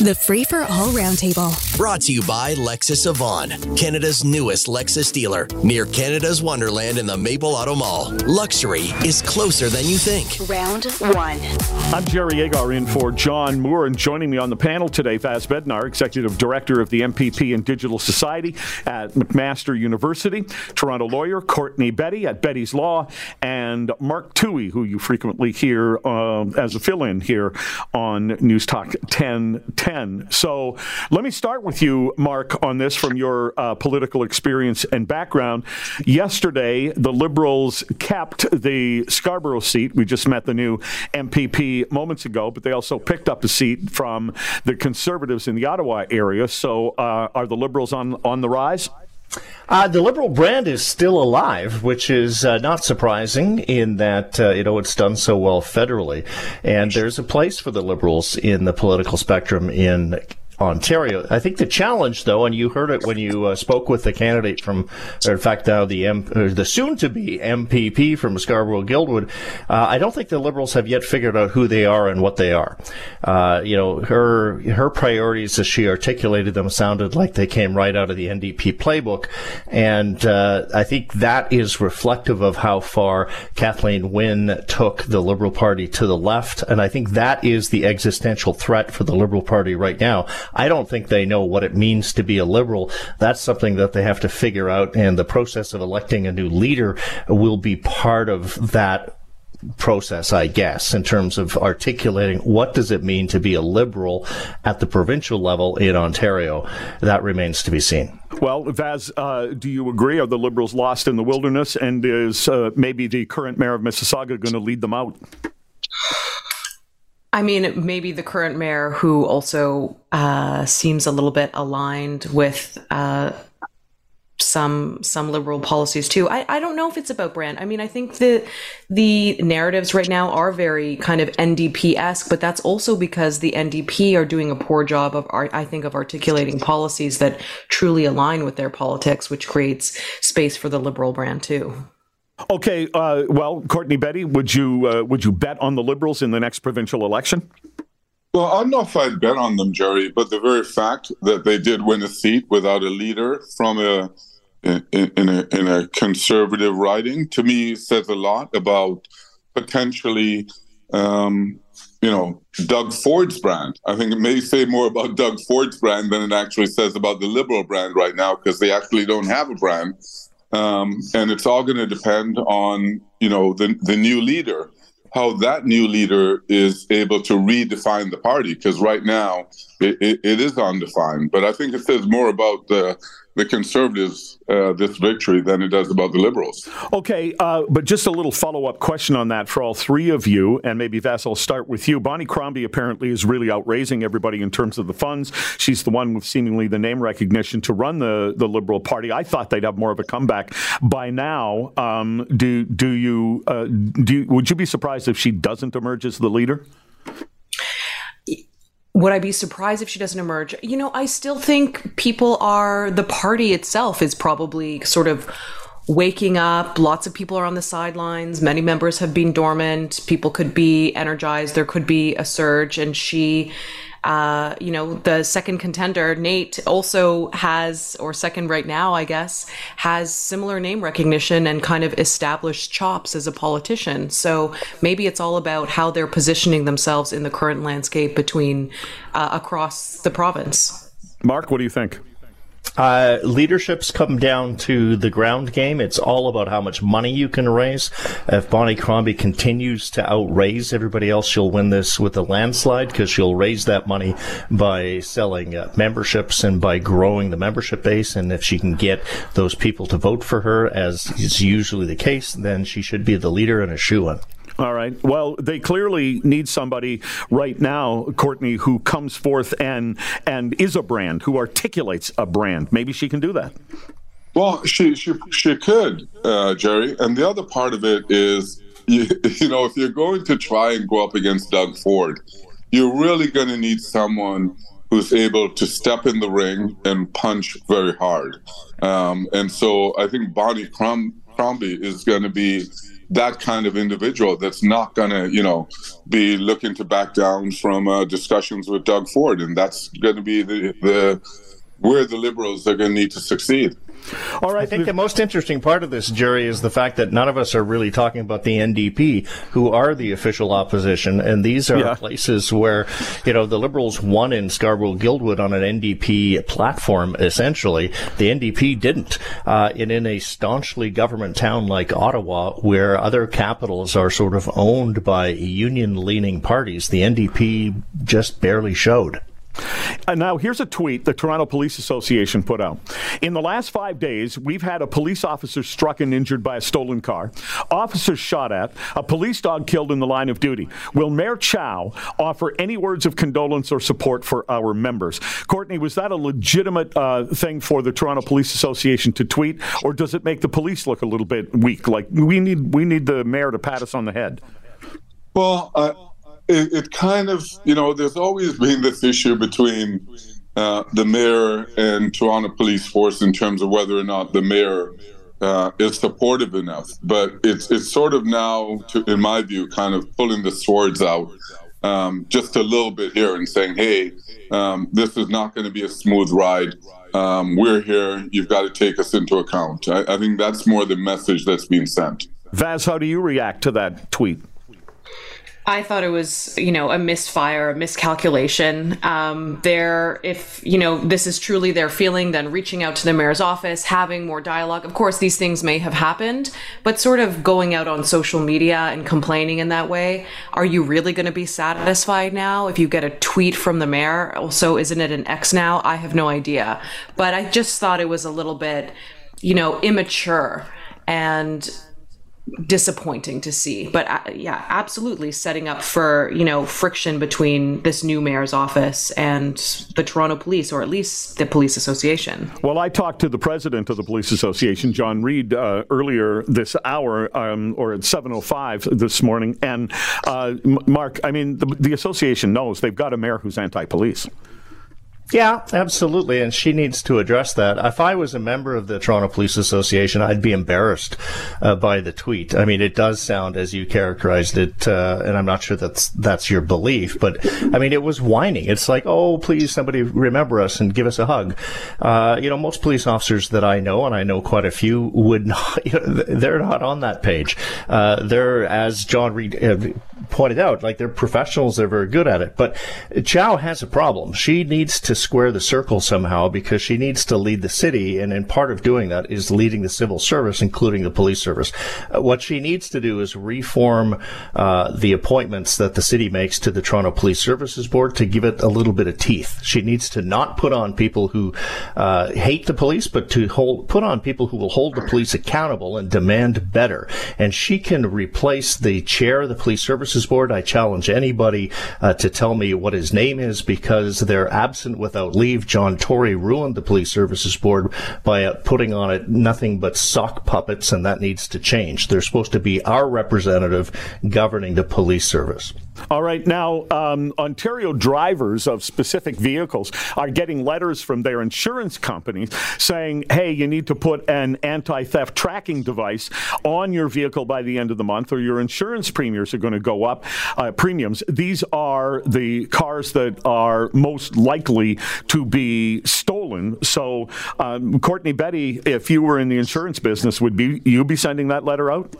The Free for All Roundtable. Brought to you by Lexus Avon, Canada's newest Lexus dealer, near Canada's Wonderland in the Maple Auto Mall. Luxury is closer than you think. Round one. I'm Jerry Agar in for John Moore, and joining me on the panel today, Vass Bednar, Executive Director of the MPP and Digital Society at McMaster University, Toronto lawyer Courtney Betty at Betty's Law, and Mark Towhey, who you frequently hear uh, as a fill-in here on News Talk 1010. So let me start with you, Mark, on this from your uh, political experience and background. Yesterday, the Liberals kept the Scarborough seat. We just met the new MPP moments ago, but they also picked up a seat from the Conservatives in the Ottawa area. So uh, are the Liberals on, on the rise? Uh, the liberal brand is still alive, which is uh, not surprising in that uh, you know it's done so well federally, and there's a place for the liberals in the political spectrum in Ontario. I think the challenge, though, and you heard it when you uh, spoke with the candidate from, or in fact, now the M, the soon-to-be MPP from Scarborough Guildwood. Uh, I don't think the Liberals have yet figured out who they are and what they are. Uh, you know, her her priorities as she articulated them sounded like they came right out of the NDP playbook, and uh, I think that is reflective of how far Kathleen Wynne took the Liberal Party to the left, and I think that is the existential threat for the Liberal Party right now. I don't think they know what it means to be a liberal. That's something that they have to figure out, and the process of electing a new leader will be part of that process, I guess, in terms of articulating what does it mean to be a liberal at the provincial level in Ontario. That remains to be seen. Well, Vass, uh, do you agree? Are the Liberals lost in the wilderness? And is uh, maybe the current mayor of Mississauga going to lead them out? I mean, maybe the current mayor, who also uh, seems a little bit aligned with uh, some some liberal policies too. I, I don't know if it's about brand. I mean, I think the the narratives right now are very kind of NDP esque, but that's also because the NDP are doing a poor job of I think of articulating policies that truly align with their politics, which creates space for the liberal brand too. Okay, uh, well, Courtney Betty, would you uh, would you bet on the Liberals in the next provincial election? Well, I don't know if I'd bet on them, Jerry, but the very fact that they did win a seat without a leader from a in, in a in a conservative riding to me says a lot about potentially um, you know Doug Ford's brand. I think it may say more about Doug Ford's brand than it actually says about the liberal brand right now because they actually don't have a brand. Um, and it's all going to depend on you know the the new leader, how that new leader is able to redefine the party. Because right now it, it, it is undefined. But I think it says more about the the conservatives uh, this victory than it does about the liberals. Okay, uh, but just a little follow up question on that for all three of you, and maybe Vass, I'll start with you. Bonnie Crombie apparently is really outraising everybody in terms of the funds. She's the one with seemingly the name recognition to run the, the Liberal Party. I thought they'd have more of a comeback by now. Um, do do you uh, do? Would you be surprised if she doesn't emerge as the leader? Would I be surprised if she doesn't emerge? You know, I still think people are, the party itself is probably sort of waking up. Lots of people are on the sidelines. Many members have been dormant. People could be energized. There could be a surge. And she uh, you know, the second contender, Nate, also has, or second right now, I guess, has similar name recognition and kind of established chops as a politician. So maybe it's all about how they're positioning themselves in the current landscape between uh, across the province. Mark, what do you think? Uh, leaderships come down to the ground game. It's all about how much money you can raise. If Bonnie Crombie continues to outraise everybody else, she'll win this with a landslide because she'll raise that money by selling uh, memberships and by growing the membership base. And if she can get those people to vote for her, as is usually the case, then she should be the leader and a shoe in. All right. Well, they clearly need somebody right now, Courtney, who comes forth and and is a brand, who articulates a brand. Maybe she can do that. Well, she she she could, uh, Jerry. And the other part of it is, you, you know, if you're going to try and go up against Doug Ford, you're really going to need someone who's able to step in the ring and punch very hard. Um, and so I think Bonnie Crom- Crombie is going to be that kind of individual that's not going to, you know, be looking to back down from uh, discussions with Doug Ford, and that's going to be the, the where the Liberals are going to need to succeed. All right. I think the most interesting part of this, Jerry, is the fact that none of us are really talking about the NDP, who are the official opposition, and these are yeah. places where, you know, the Liberals won in Scarborough Guildwood on an NDP platform. Essentially, the NDP didn't. Uh, and in a staunchly government town like Ottawa, where other capitals are sort of owned by union-leaning parties, the NDP just barely showed. And now, here's a tweet the Toronto Police Association put out. In the last five days, we've had a police officer struck and injured by a stolen car, officers shot at, a police dog killed in the line of duty. Will Mayor Chow offer any words of condolence or support for our members? Courtney, was that a legitimate uh, thing for the Toronto Police Association to tweet, or does it make the police look a little bit weak? Like we need we need the mayor to pat us on the head. Well, uh, it, it, kind of, you know, there's always been this issue between uh, the mayor and Toronto Police Force in terms of whether or not the mayor uh, is supportive enough. But it's it's sort of now, to, in my view, kind of pulling the swords out um, just a little bit here and saying, hey, um, this is not going to be a smooth ride. Um, we're here. You've got to take us into account. I, I think that's more the message that's being sent. Vass, how do you react to that tweet? I thought it was, you know, a misfire, a miscalculation. Um, there, if you know, this is truly their feeling, then reaching out to the mayor's office, having more dialogue. Of course, these things may have happened, but sort of going out on social media and complaining in that way, are you really going to be satisfied now if you get a tweet from the mayor? Also, isn't it an X now? I have no idea, but I just thought it was a little bit, you know, immature and disappointing to see. But uh, yeah, absolutely setting up for, you know, friction between this new mayor's office and the Toronto Police, or at least the Police Association. Well, I talked to the president of the Police Association, Jon Reid, uh, earlier this hour, um, or at 7.05 this morning. And uh, Mark, I mean, the, the association knows they've got a mayor who's anti-police. Yeah, absolutely. And she needs to address that. If I was a member of the Toronto Police Association, I'd be embarrassed uh, by the tweet. I mean, it does sound as you characterized it, uh, and I'm not sure that's, that's your belief, but I mean, it was whining. It's like, oh, please, somebody remember us and give us a hug. Uh, you know, most police officers that I know, and I know quite a few, would not, you know, they're not on that page. Uh, they're, as Jon Reid uh, pointed out, like they're professionals, they're very good at it. But Chow has a problem. She needs to square the circle somehow because she needs to lead the city, and, and part of doing that is leading the civil service, including the police service. Uh, what she needs to do is reform uh, the appointments that the city makes to the Toronto Police Services Board to give it a little bit of teeth. She needs to not put on people who uh, hate the police, but to hold put on people who will hold the police accountable and demand better. And she can replace the chair of the Police Services Board. I challenge anybody uh, to tell me what his name is because they're absent without leave. John Tory ruined the Police Services Board by uh, putting on it nothing but sock puppets, and that needs to change. They're supposed to be our representative governing the police service. All right. Now, um, Ontario drivers of specific vehicles are getting letters from their insurance companies saying, hey, you need to put an anti theft tracking device on your vehicle by the end of the month, or your insurance premiums are going to go up. Uh, premiums. These are the cars that are most likely to be stolen. So, um, Courtney Betty, if you were in the insurance business, would be you be sending that letter out?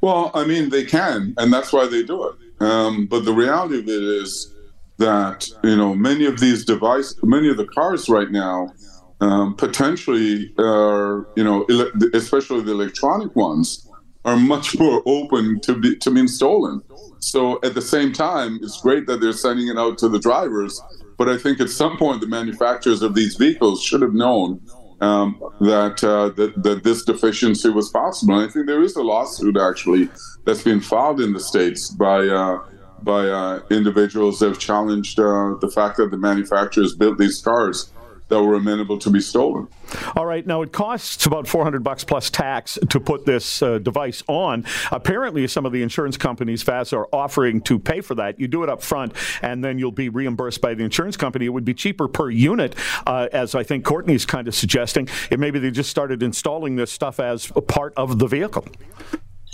Well, I mean, they can, and that's why they do it. Um, but the reality of it is that you know many of these devices, many of the cars right now, um, potentially are you know ele- especially the electronic ones are much more open to be to being stolen. So at the same time, it's great that they're sending it out to the drivers, but I think at some point the manufacturers of these vehicles should have known um, that, uh, that that this deficiency was possible. And I think there is a lawsuit actually that's been filed in the states by uh, by uh, individuals that have challenged uh, the fact that the manufacturers built these cars that were amenable to be stolen. All right. Now it costs about 400 bucks plus tax to put this uh, device on. Apparently, some of the insurance companies, Vass, are offering to pay for that. You do it up front, and then you'll be reimbursed by the insurance company. It would be cheaper per unit, uh, as I think Courtney's kind of suggesting. It maybe they just started installing this stuff as a part of the vehicle.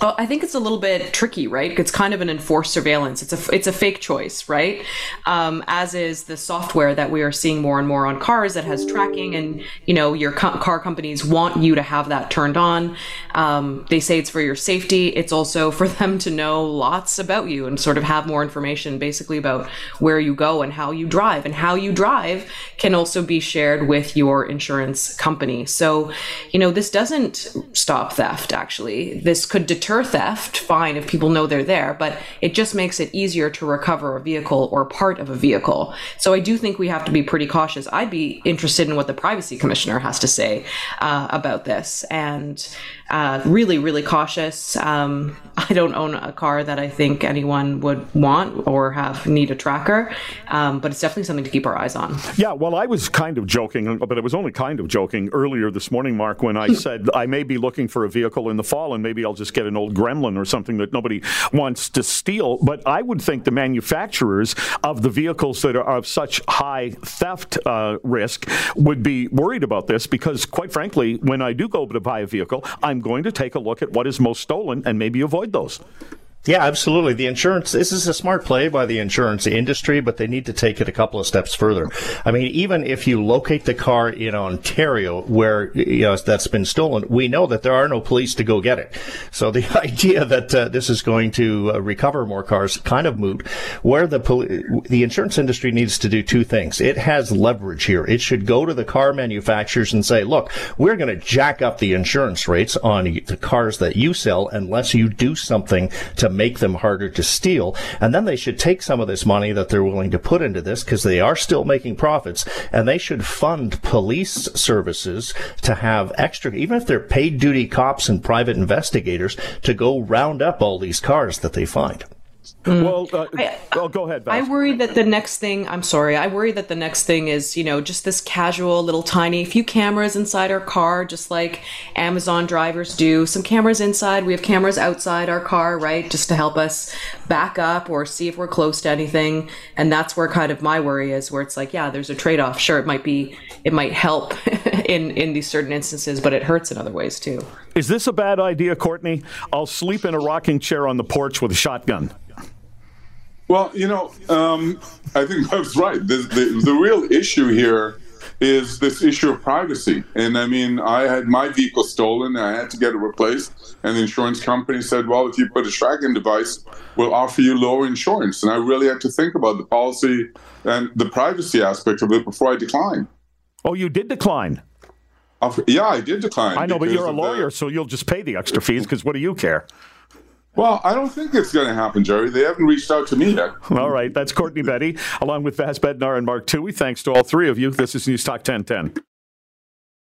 I think it's a little bit tricky, right? It's kind of an enforced surveillance. It's a it's a fake choice, right? Um, as is the software that we are seeing more and more on cars that has tracking, and you know your co- car companies want you to have that turned on. Um, they say it's for your safety. It's also for them to know lots about you and sort of have more information, basically about where you go and how you drive, and how you drive can also be shared with your insurance company. So, you know, this doesn't stop theft. Actually, this could deter theft, fine if people know they're there, but it just makes it easier to recover a vehicle or part of a vehicle. So I do think we have to be pretty cautious. I'd be interested in what the privacy commissioner has to say uh, about this and uh, really, really cautious. Um, I don't own a car that I think anyone would want or have need a tracker, um, but it's definitely something to keep our eyes on. Yeah, well, I was kind of joking, but it was only kind of joking earlier this morning, Mark, when I said I may be looking for a vehicle in the fall and maybe I'll just get an old gremlin or something that nobody wants to steal. But I would think the manufacturers of the vehicles that are of such high theft uh, risk would be worried about this because, quite frankly, when I do go to buy a vehicle, I'm going to take a look at what is most stolen and maybe avoid those. Yeah, absolutely. The insurance, this is a smart play by the insurance industry, but they need to take it a couple of steps further. I mean, even if you locate the car in Ontario where, you know, that's been stolen, we know that there are no police to go get it. So the idea that uh, this is going to uh, recover more cars kind of moot. Where the poli- the insurance industry needs to do two things. It has leverage here. It should go to the car manufacturers and say, look, we're going to jack up the insurance rates on the cars that you sell unless you do something to make them harder to steal. And then they should take some of this money that they're willing to put into this because they are still making profits and they should fund police services to have extra, even if they're paid duty cops and private investigators to go round up all these cars that they find. Mm. Well, uh, I, well, go ahead. I worry that the next thing. I'm sorry. I worry that the next thing is, you know, just this casual little tiny few cameras inside our car, just like Amazon drivers do. Some cameras inside. We have cameras outside our car, right, just to help us back up or see if we're close to anything. And that's where kind of my worry is, where it's like, yeah, there's a trade off. Sure, it might be, it might help in in these certain instances, but it hurts in other ways too. Is this a bad idea, Courtney? I'll sleep in a rocking chair on the porch with a shotgun. Well, you know, um, I think that's right. The, the, the, real issue here is this issue of privacy. And I mean, I had my vehicle stolen and I had to get it replaced. And the insurance company said, well, if you put a tracking device, we'll offer you lower insurance. And I really had to think about the policy and the privacy aspect of it before I declined. Oh, you did decline? Yeah, I did decline. I know, but you're a lawyer, the... so you'll just pay the extra fees because what do you care? Well, I don't think it's going to happen, Jerry. They haven't reached out to me yet. All right. That's Courtney Betty, along with Vass Bednar and Mark Towhey. Thanks to all three of you. This is News Talk 1010.